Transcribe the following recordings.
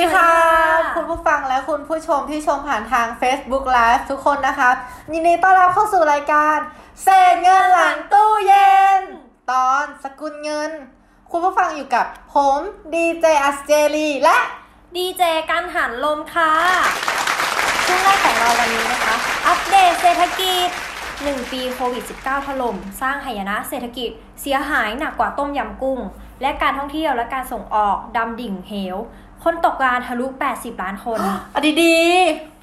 ดีค่ะค่ะ คุณผู้ฟังและคุณผู้ชมที่ชมผ่านทาง Facebook Live ทุกคนนะครับยินดีต้อนรับเข้าสู่รายการ เศษเงินหลังตู้เย็น ตอนสกุลเงิน คุณผู้ฟังอยู่กับผมดีเจอัสเจลีและดีเจกันหันลมค่ะช่วงแรกของเราวันนี้นะคะ อัปเดตเศรษฐกิจ 1 ปีโควิด -19 ถล่ม สร้างหายนะเศรษฐกิจ เสียหายหนักกว่าต้มยำกุ้ง และการท่องเที่ยวและการส่งออกดำดิ่งเหว คนตกงานทะลุ 80 ล้านคนอดีดี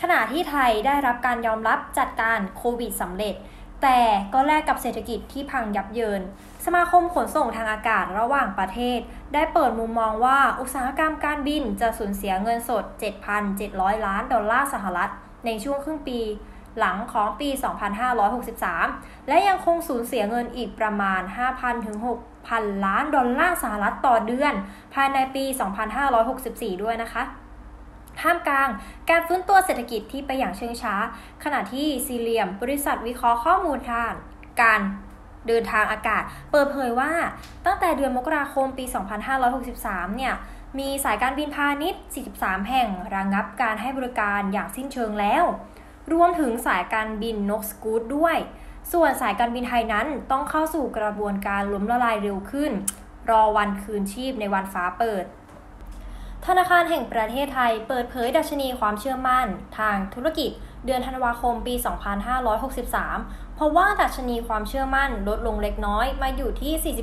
ขณะที่ไทยได้รับการยอมรับจัดการโควิดสำเร็จ แต่ก็แลกกับเศรษฐกิจที่พังยับเยิน สมาคมขนส่งทางอากาศระหว่างประเทศ ได้เปิดมุมมองว่าอุตสาหกรรมการบินจะสูญเสียเงินสด 7,700 ล้านดอลลาร์สหรัฐ ในช่วงครึ่งปีหลังของปี 2563 และยังคงสูญเสียเงินอีกประมาณ 5,000ถึง 6,000 ล้านดอลลาร์สหรัฐต่อเดือน ภายในปี 2564 ด้วยนะคะท่ามกลางการฟื้นตัวเศรษฐกิจที่ไปอย่างเชิงช้า ขณะที่ซีเรียม บริษัทวิเคราะห์ข้อมูลทางการเดินทางอากาศ เปิดเผยว่าตั้งแต่เดือนมกราคมปี 2563 เนี่ย มีสายการบินพาณิชย์ 43 แห่งระงงับการให้บริการอย่างสิ้นเชิงแล้ว รวมถึงสายการบินนกสกูตด้วย ส่วนสายการบินไทยนั้นต้องเข้าสู่กระบวนการล้มละลายเร็วขึ้น รอวันคืนชีพในวันฟ้าเปิด ธนาคารแห่งประเทศไทยเปิดเผยดัชนีความเชื่อมั่น ทางธุรกิจ เดือนธันวาคมปี 2563 เพราะว่าดัชนีความเชื่อมั่นลดลงเล็กน้อยมาอยู่ที่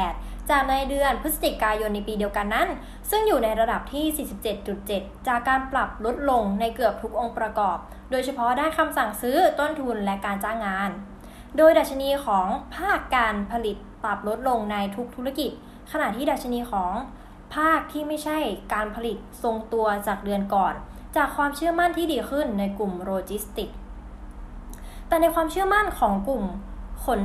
46.8 จากในเดือนพฤศจิกายนในปีเดียวกันนั้น ซึ่งอยู่ในระดับที่ 47.7 จากการปรับลดลงในเกือบทุกองค์ประกอบ โดยเฉพาะด้านคำสั่งซื้อต้นทุนและการจ้างงาน โดยดัชนีของภาคการผลิตปรับลดลงในทุกธุรกิจ ขณะที่ดัชนีของภาคที่ไม่ใช่การผลิตทรงตัวจากเดือนก่อน จากความเชื่อมั่นที่ดีขึ้นในกลุ่มโลจิสติก แต่ในความเชื่อมั่นของกลุ่มขน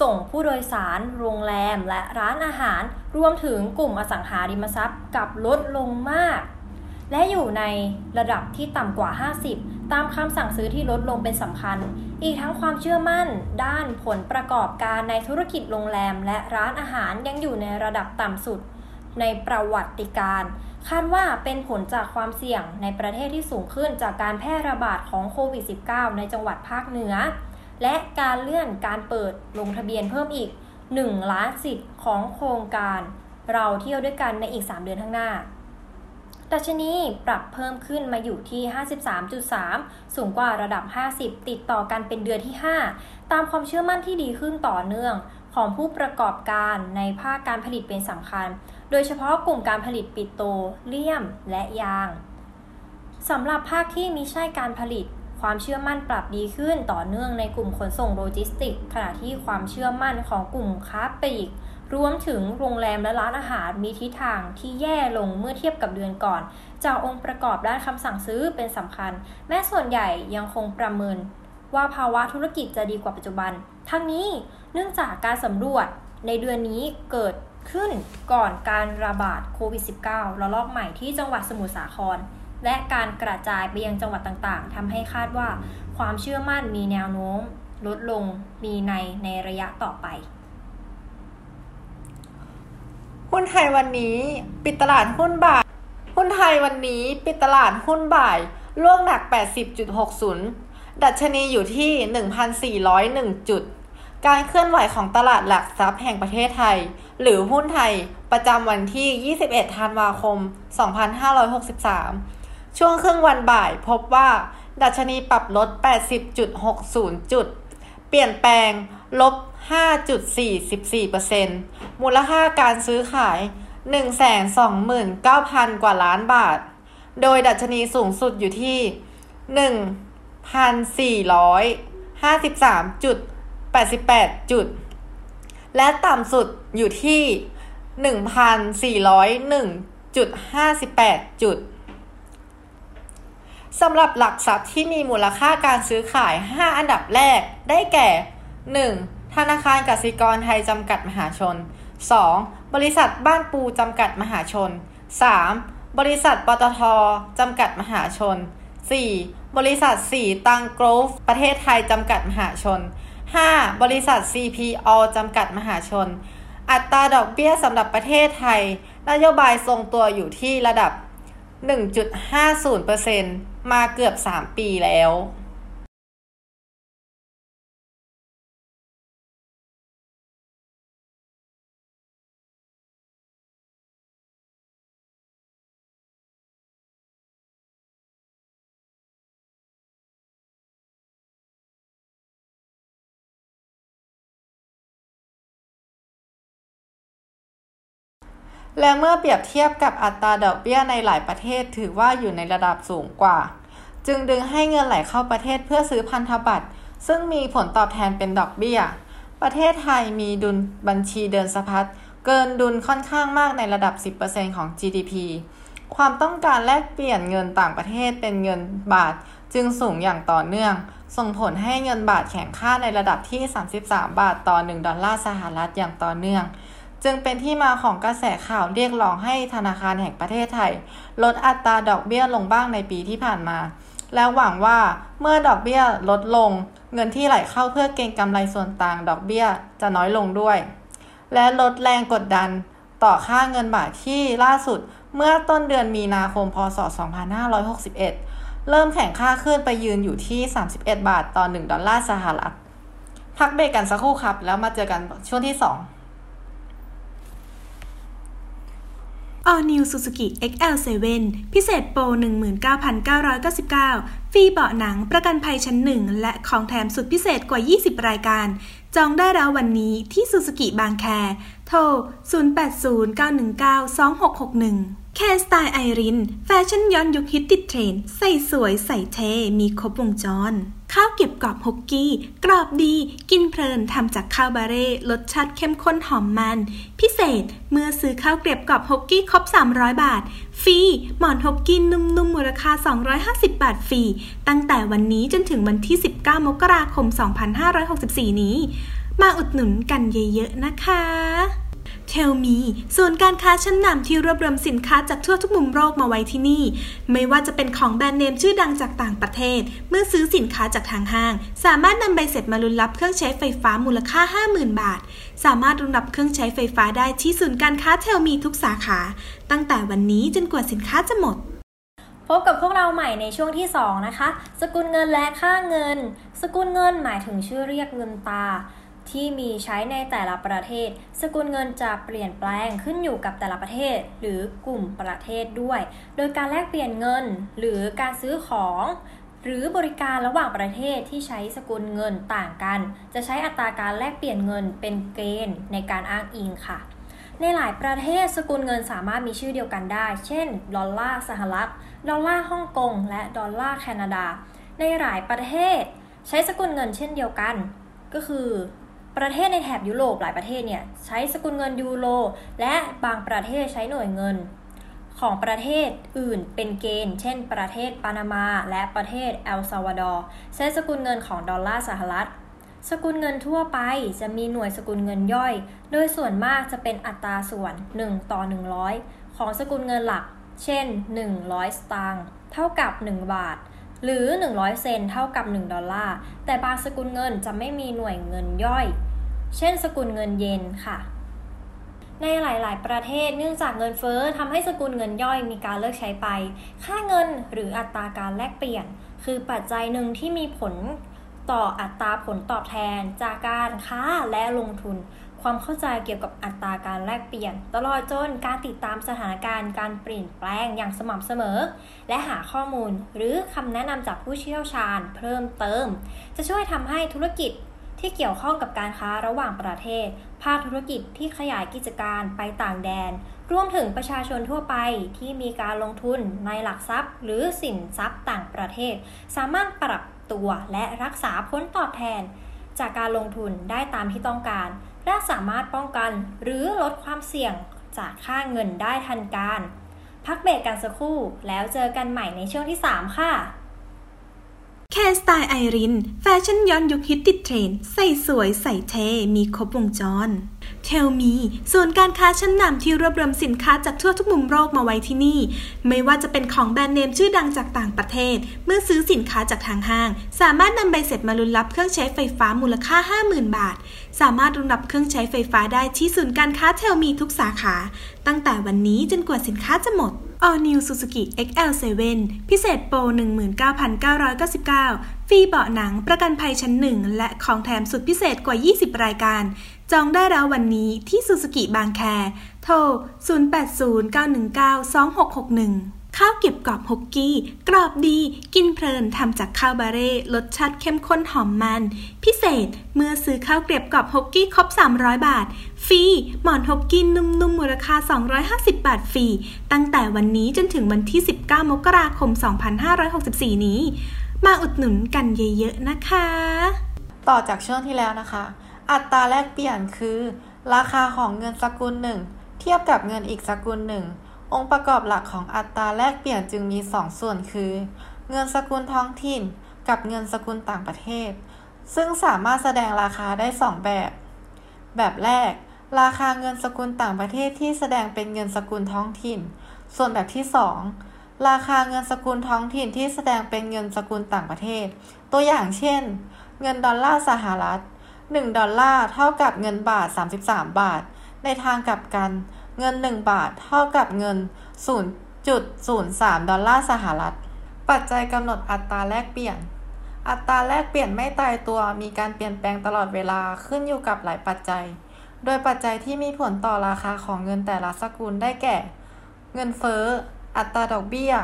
ส่งผู้โดยสาร โรงแรม และร้านอาหาร รวมถึงกลุ่มอสังหาริมทรัพย์กับลดลงมาก และอยู่ในระดับที่ต่ำกว่า 50 ตามคำสั่งซื้อที่ลดลงเป็นสำคัญ อีกทั้งความเชื่อมั่น ด้านผลประกอบการในธุรกิจโรงแรม และร้านอาหารยังอยู่ในระดับต่ำสุด ในประวัติการ คาดว่าเป็นผลจากความเสี่ยงในประเทศที่สูงขึ้นจากการแพร่ระบาดของโควิด -19 ในจังหวัดภาคเหนือ และการเลื่อนการเปิดลงทะเบียนเพิ่มอีก 1 ล้านสิทธิ์ของโครงการ เราเที่ยวด้วยกันในอีก 3 เดือนข้างหน้า ดัชนีปรับเพิ่มขึ้นมาอยู่ที่ 53.3 สูงกว่าระดับ 50 ติดต่อกันเป็นเดือนที่ 5 ตามความเชื่อมั่นที่ดีขึ้นต่อเนื่องของผู้ประกอบการในภาคการผลิตเป็นสำคัญ โดยเฉพาะกลุ่มการผลิตปิโตรเลียม และยาง สำหรับภาคที่มิใช่การผลิต ความเชื่อมั่นปรับดีขึ้นต่อเนื่องในกลุ่มขนส่งโลจิสติก ขณะที่ความเชื่อมั่นของกลุ่มค้าปลีก รวมถึงโรงแรมและร้านอาหารมีทิศทางที่แย่ลงเมื่อเทียบกับเดือนก่อน จากองค์ประกอบด้านคำสั่งซื้อเป็นสำคัญ แม้ส่วนใหญ่ยังคงประเมิน ว่าภาวะธุรกิจจะดีกว่าปัจจุบัน ทั้งนี้เนื่องจากการสำรวจในเดือนนี้เกิดขึ้นก่อนการระบาดโควิด -19 ระลอกใหม่ที่จังหวัดสมุทรสาคร และการกระจายไปยังจังหวัดต่างๆทำให้คาดว่าความเชื่อมั่นมีแนวโน้ม ลดลงมีในในระยะต่อไป หุ้นไทยวันนี้ ปิดตลาดหุ้นบ่าย หุ้นไทยวันนี้ ปิดตลาดหุ้นบ่ายล่วงหนัก 80.60 ดัชนีอยู่ที่ 1,401 จุด การเคลื่อนไหวของตลาดหลักทรัพย์แห่งประเทศไทย หรือหุ้นไทยประจำวันที่ 21 ธันวาคม 2563 ช่วงครึ่งวันบ่ายพบว่า ดัชนีปรับลด 80.60 จุด เปลี่ยนแปลงลบ 5.44%มูลค่าการซื้อขาย 129,000 กว่าล้านบาท โดยดัชนีสูงสุดอยู่ที่ 1,453.88 จุด และต่ำสุดอยู่ที่ 1,401.58 จุดสำหรับหลักทรัพย์ที่มีมูลค่าการซื้อขาย 5 อันดับแรกได้แก่ 1. ธนาคารกสิกรไทยจำกัดมหาชน 2. บริษัทบ้านปูจำกัดมหาชน 3. บริษัทปตทจำกัดมหาชน 4. บริษัทสีตังโกรฟประเทศไทยจำกัดมหาชน 5. บริษัท CPO จำกัดมหาชน อัตราดอกเบี้ยสำหรับประเทศไทย นโยบายทรงตัวอยู่ที่ระดับ 1.50%มาเกือบ 3 ปีแล้ว และเมื่อเปรียบเทียบกับอัตราดอกเบี้ยในหลายประเทศถือว่าอยู่ในระดับสูงกว่า จึงดึงให้เงินไหลเข้าประเทศเพื่อซื้อพันธบัตร ซึ่งมีผลตอบแทนเป็นดอกเบี้ย ประเทศไทยมีดุลบัญชีเดินสะพัดเกินดุลค่อนข้างมากในระดับ 10%ของ GDP ความต้องการแลกเปลี่ยนเงินต่างประเทศเป็นเงินบาทจึงสูงอย่างต่อเนื่อง ส่งผลให้เงินบาทแข็งค่าในระดับที่ 33 บาทต่อ 1 ดอลลาร์สหรัฐอย่างต่อเนื่อง จึงเป็นที่มาของกระแสข่าวเรียกร้องให้ธนาคารแห่งประเทศไทย ลดอัตราดอกเบี้ยลงบ้างในปีที่ผ่านมา แล้วหวังว่าเมื่อดอกเบี้ยลดลง เงินที่ไหลเข้าเพื่อเก็งกำไรส่วนต่างดอกเบี้ยจะน้อยลงด้วย และลดแรงกดดันต่อค่าเงินบาทที่ล่าสุดเมื่อต้นเดือนมีนาคมพศ 2561 เริ่มแข่งค่าขึ้นไปยืนอยู่ที่ 31 บาทต่อ 1 ดอลลาร์สหรัฐ พักเบรกกันสักครู่ครับ แล้วมาเจอกันช่วงที่ 2 All New Suzuki XL7 พิเศษโปร 19,999 ฟรีเบาะหนังประกันภัยชั้นหนึ่งและของแถมสุดพิเศษกว่า 20 รายการ จองได้แล้ววันนี้ที่ Suzuki บางแค โทร 0809192661 แคสไตล์ไอริน แฟชั่นย้อนยุคฮิตติดเทรนด์ ใส่สวยใส่เท่มีครบวงจร ข้าวเก็บกรอบฮกกี้ กรอบดี กินเพลินทำจากข้าวบาเร่รสชาติเข้มข้นหอมมัน พิเศษเมื่อซื้อข้าวเก็บกรอบฮกกี้ครบ 300 บาท ฟรี หมอนฮกกี้นุ่มๆมูลค่า 250 บาทฟรี ตั้งแต่วันนี้จนถึงวันที่ 19 มกราคม 2564 นี้ มาอุดหนุนกันเยอะๆนะคะ ทลมีส่วนการค้าชั้นนำที่รวบรวมสินค้าจากทั่วทุกมุมโลกมาไว้ที่นี่ ไม่ว่าจะเป็นของแบรนด์เนมชื่อดังจากต่างประเทศ เมื่อซื้อสินค้าจากทางห้าง สามารถนำใบเสร็จมาลุ้นรับเครื่องใช้ไฟฟ้ามูลค่า 50,000 บาท สามารถรุนรับเครื่องใช้ไฟฟ้าได้ที่ศูนย์การค้าเทลมีทุกสาขา ตั้งแต่วันนี้จนกว่าสินค้าจะหมดพบกับพวกเราใหม่ในช่วงที่ 2 นะคะ สกุลเงินและค่าเงิน สกุลเงินหมายถึงชื่อเรียกเงินตา ที่มีใช้ในแต่ละประเทศ สกุลเงินจะเปลี่ยนแปลงขึ้นอยู่กับแต่ละประเทศหรือกลุ่มประเทศด้วย โดยการแลกเปลี่ยนเงินหรือการซื้อของ หรือบริการระหว่างประเทศที่ใช้สกุลเงินต่างกัน จะใช้อัตราการแลกเปลี่ยนเงินเป็นเกณฑ์ในการอ้างอิงค่ะ ในหลายประเทศสกุลเงินสามารถมีชื่อเดียวกันได้ เช่น ดอลลาร์สหรัฐ ดอลลาร์ฮ่องกง และดอลลาร์แคนาดา ในหลายประเทศ ใช้สกุลเงินเช่นเดียวกัน ก็คือ ประเทศในแถบยุโรปหลายประเทศเนี่ยใช้สกุลเงินยูโรและบางประเทศใช้หน่วยเงิน ของประเทศอื่นเป็นเกณฑ์ เช่น ประเทศปานามาและประเทศเอลซาวาดอร์ใช้สกุลเงินของดอลลาร์สหรัฐ สกุลเงินทั่วไปจะมีหน่วยสกุลเงินย่อย โดยส่วนมากจะเป็นอัตราส่วน 1 ต่อ 100 ของสกุลเงินหลัก เช่น 100 สตางค์เท่ากับ 1 บาทหรือ 100 เซนเท่ากับ 1 ดอลลาร์ แต่บางสกุลเงินจะไม่มีหน่วยเงินย่อย เช่น สกุลเงินเยนค่ะ ในหลาย ๆ ประเทศเนื่องจากเงินเฟ้อทำให้สกุลเงินย่อยมีการเลิกใช้ไป ค่าเงินหรืออัตราการแลกเปลี่ยน คือปัจจัยหนึ่งที่มีผลต่ออัตราผลตอบแทน จากการค้าและลงทุน ความเข้าใจเกี่ยวกับอัตราการแลกเปลี่ยน ตลอดจนการติดตามสถานการณ์การเปลี่ยนแปลงอย่างสม่ำเสมอ และหาข้อมูลหรือคำแนะนำจากผู้เชี่ยวชาญเพิ่มเติม จะช่วยทำให้ธุรกิจ ที่เกี่ยวข้องกับการค้าระหว่างประเทศ ภาคธุรกิจที่ขยายกิจการไปต่างแดน รวมถึงประชาชนทั่วไปที่มีการลงทุนในหลักทรัพย์ หรือสินทรัพย์ต่างประเทศ สามารถปรับตัวและรักษาผลตอบแทน จากการลงทุนได้ตามที่ต้องการ และสามารถป้องกันหรือลดความเสี่ยงจากค่าเงินได้ทันการ พักเบรกกันสักครู่แล้วเจอกันใหม่ในช่วงที่ 3 ค่ะ แค่สไตล์ไอริน แฟชั่นย้อนยุคฮิตติดเทรน ใส่สวยใส่เท มีครบวงจรเทลมีส่วนการค้าชั้นนำที่รวบรวมสินค้าจากทั่วทุกมุมโลกมาไว้ที่นี่ ไม่ว่าจะเป็นของแบรนด์เนมชื่อดังจากต่างประเทศ เมื่อซื้อสินค้าจากทางห้าง สามารถนำใบเสร็จมาลุ้นรับเครื่องใช้ไฟฟ้ามูลค่า 50,000 บาท สามารถรุนรับเครื่องใช้ไฟฟ้าได้ที่ศูนย์การค้าเทลมีทุกสาขา ตั้งแต่วันนี้จนกว่าสินค้าจะหมด All New Suzuki XL7 พิเศษโปร 19,999 ฟรีเบาะหนังประกันภัยชั้นหนึ่งและของแถมสุดพิเศษกว่า 20 รายการ จองได้แล้ววันนี้ที่ Suzuki บางแค โทร 0809192661 ข้าวเก็บกรอบฮกกี้ กรอบดี กินเพลินทำจากข้าวบาเร่รสชาติเข้มข้นหอมมัน พิเศษเมื่อซื้อข้าวเกรียบกรอบฮกกี้ครบ 300 บาท ฟรี หมอนฮกกี้นุ่มๆมูลค่า 250 บาทฟรี ตั้งแต่วันนี้จนถึงวันที่ 19 มกราคม 2564 นี้ มาอุดหนุนกันเยอะๆนะคะ ต่อจากช่วงที่แล้วนะคะ อัตราแลกเปลี่ยนคือ ราคาของเงินสกุลหนึ่งเทียบกับเงินอีกสกุลหนึ่ง องค์ประกอบหลักของอัตราแลกเปลี่ยนจึงมี 2 ส่วนคือ เงินสกุลท้องถิ่น กับเงินสกุลต่างประเทศ ซึ่งสามารถแสดงราคาได้ 2 แบบ แบบแรก ราคาเงินสกุลต่างประเทศที่แสดงเป็นเงินสกุลท้องถิ่น ส่วนแบบที่ 2 ราคาเงินสกุลท้องถิ่นที่แสดงเป็นเงินสกุลต่างประเทศ ตัวอย่างเช่น เงินดอลลาร์สหรัฐ1ดอลลาร์เท่ากับเงินบาท 33 บาท ในทางกลับกัน เงิน 1 บาท เท่ากับเงิน 0.03 ดอลลาร์สหรัฐ ปัจจัยกำหนดอัตราแลกเปลี่ยน อัตราแลกเปลี่ยนไม่ตายตัว มีการเปลี่ยนแปลงตลอดเวลาขึ้นอยู่กับหลายปัจจัย โดยปัจจัยที่มีผลต่อราคาของเงินแต่ละสกุลได้แก่ เงินเฟ้อ อัตราดอกเบี้ย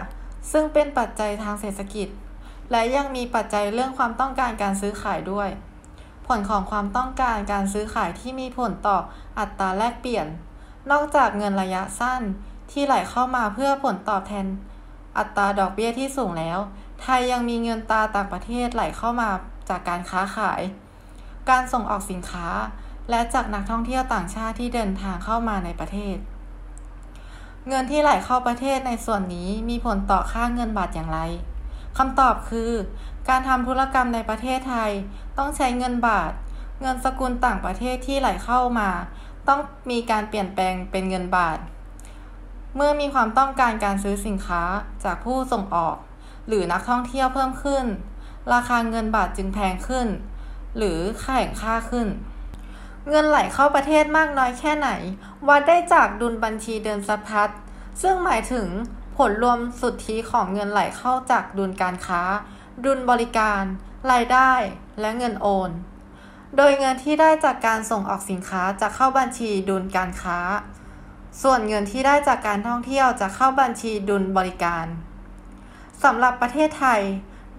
ซึ่งเป็นปัจจัยทางเศรษฐกิจ และยังมีปัจจัยเรื่องความต้องการการซื้อขายด้วย ผลของความต้องการการซื้อขายที่มีผลต่ออัตราแลกเปลี่ยน นอกจากเงินระยะสั้นที่ไหลเข้ามาเพื่อผลตอบแทน อัตราดอกเบี้ยที่สูงแล้ว ไทยยังมีเงินตาต่างประเทศไหลเข้ามาจากการค้าขาย การส่งออกสินค้า และจากนักท่องเที่ยวต่างชาติที่เดินทางเข้ามาในประเทศ เงินที่ไหลเข้าประเทศในส่วนนี้มีผลต่อค่าเงินบาทอย่างไรคำตอบคือ การทำธุรกรรมในประเทศไทย ต้องใช้เงินบาท เงินสกุลต่างประเทศที่ไหลเข้ามา ต้องมีการเปลี่ยนแปลงเป็นเงินบาท เมื่อมีความต้องการการซื้อสินค้าจากผู้ส่งออก หรือนักท่องเที่ยวเพิ่มขึ้น ราคาเงินบาทจึงแพงขึ้น หรือแข่งค่าขึ้น เงินไหลเข้าประเทศมากน้อยแค่ไหน วัดได้จากดุลบัญชีเดินสะพัดซึ่งหมายถึงผลรวมสุทธิของเงินไหลเข้าจากดุลการค้า ดุลบริการ รายได้ และเงินโอน โดยเงินที่ได้จากการส่งออกสินค้าจะเข้าบัญชีดุลการค้า ส่วนเงินที่ได้จากการท่องเที่ยวจะเข้าบัญชีดุลบริการสำหรับประเทศไทย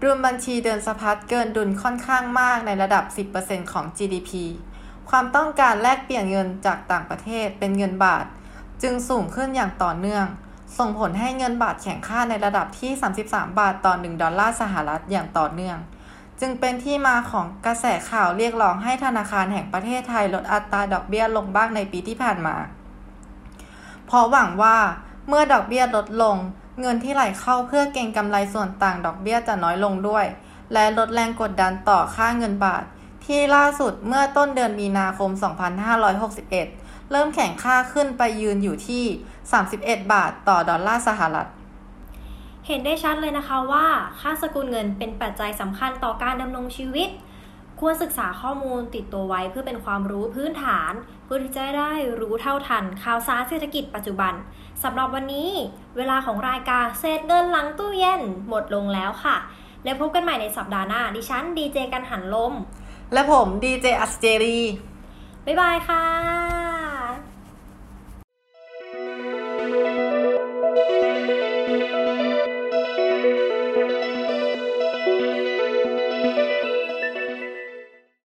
ดุลบัญชีเดินสะพัดเกินดุลค่อนข้างมากในระดับ 10%ของ GDP ความต้องการแลกเปลี่ยนเงินจากต่างประเทศเป็นเงินบาท จึงสูงขึ้นอย่างต่อเนื่อง ส่งผลให้เงินบาทแข็งค่าในระดับที่ 33 บาทต่อ 1 ดอลลาร์สหรัฐอย่างต่อเนื่อง จึงเป็นที่มาของกระแสข่าวเรียกร้องให้ธนาคารแห่งประเทศไทยลดอัตราดอกเบี้ยลงบ้างในปีที่ผ่านมา เพราะหวังว่าเมื่อดอกเบี้ยลดลง เงินที่ไหลเข้าเพื่อเก็งกำไรส่วนต่างดอกเบี้ยจะน้อยลงด้วย และลดแรงกดดันต่อค่าเงินบาท ที่ล่าสุดเมื่อต้นเดือนมีนาคม 2561 เริ่มแข่งค่าขึ้นไปยืนอยู่ที่ 31 บาทต่อดอลลาร์สหรัฐ เห็นได้ชัดเลยนะคะว่าค่าสกุลเงินเป็นปัจจัยสำคัญต่อการดำรงชีวิต ควรศึกษาข้อมูลติดตัวไว้เพื่อเป็นความรู้พื้นฐาน เพื่อที่จะได้รู้เท่าทันข่าวสารเศรษฐกิจปัจจุบันสำหรับวันนี้ เวลาของรายการเศษเงินหลังตู้เย็นหมดลงแล้วค่ะ แล้วพบกันใหม่ในสัปดาห์หน้า ดิฉันดีเจกันหันลม และผมดีเจอัสเจรีบ๊ายบายค่ะ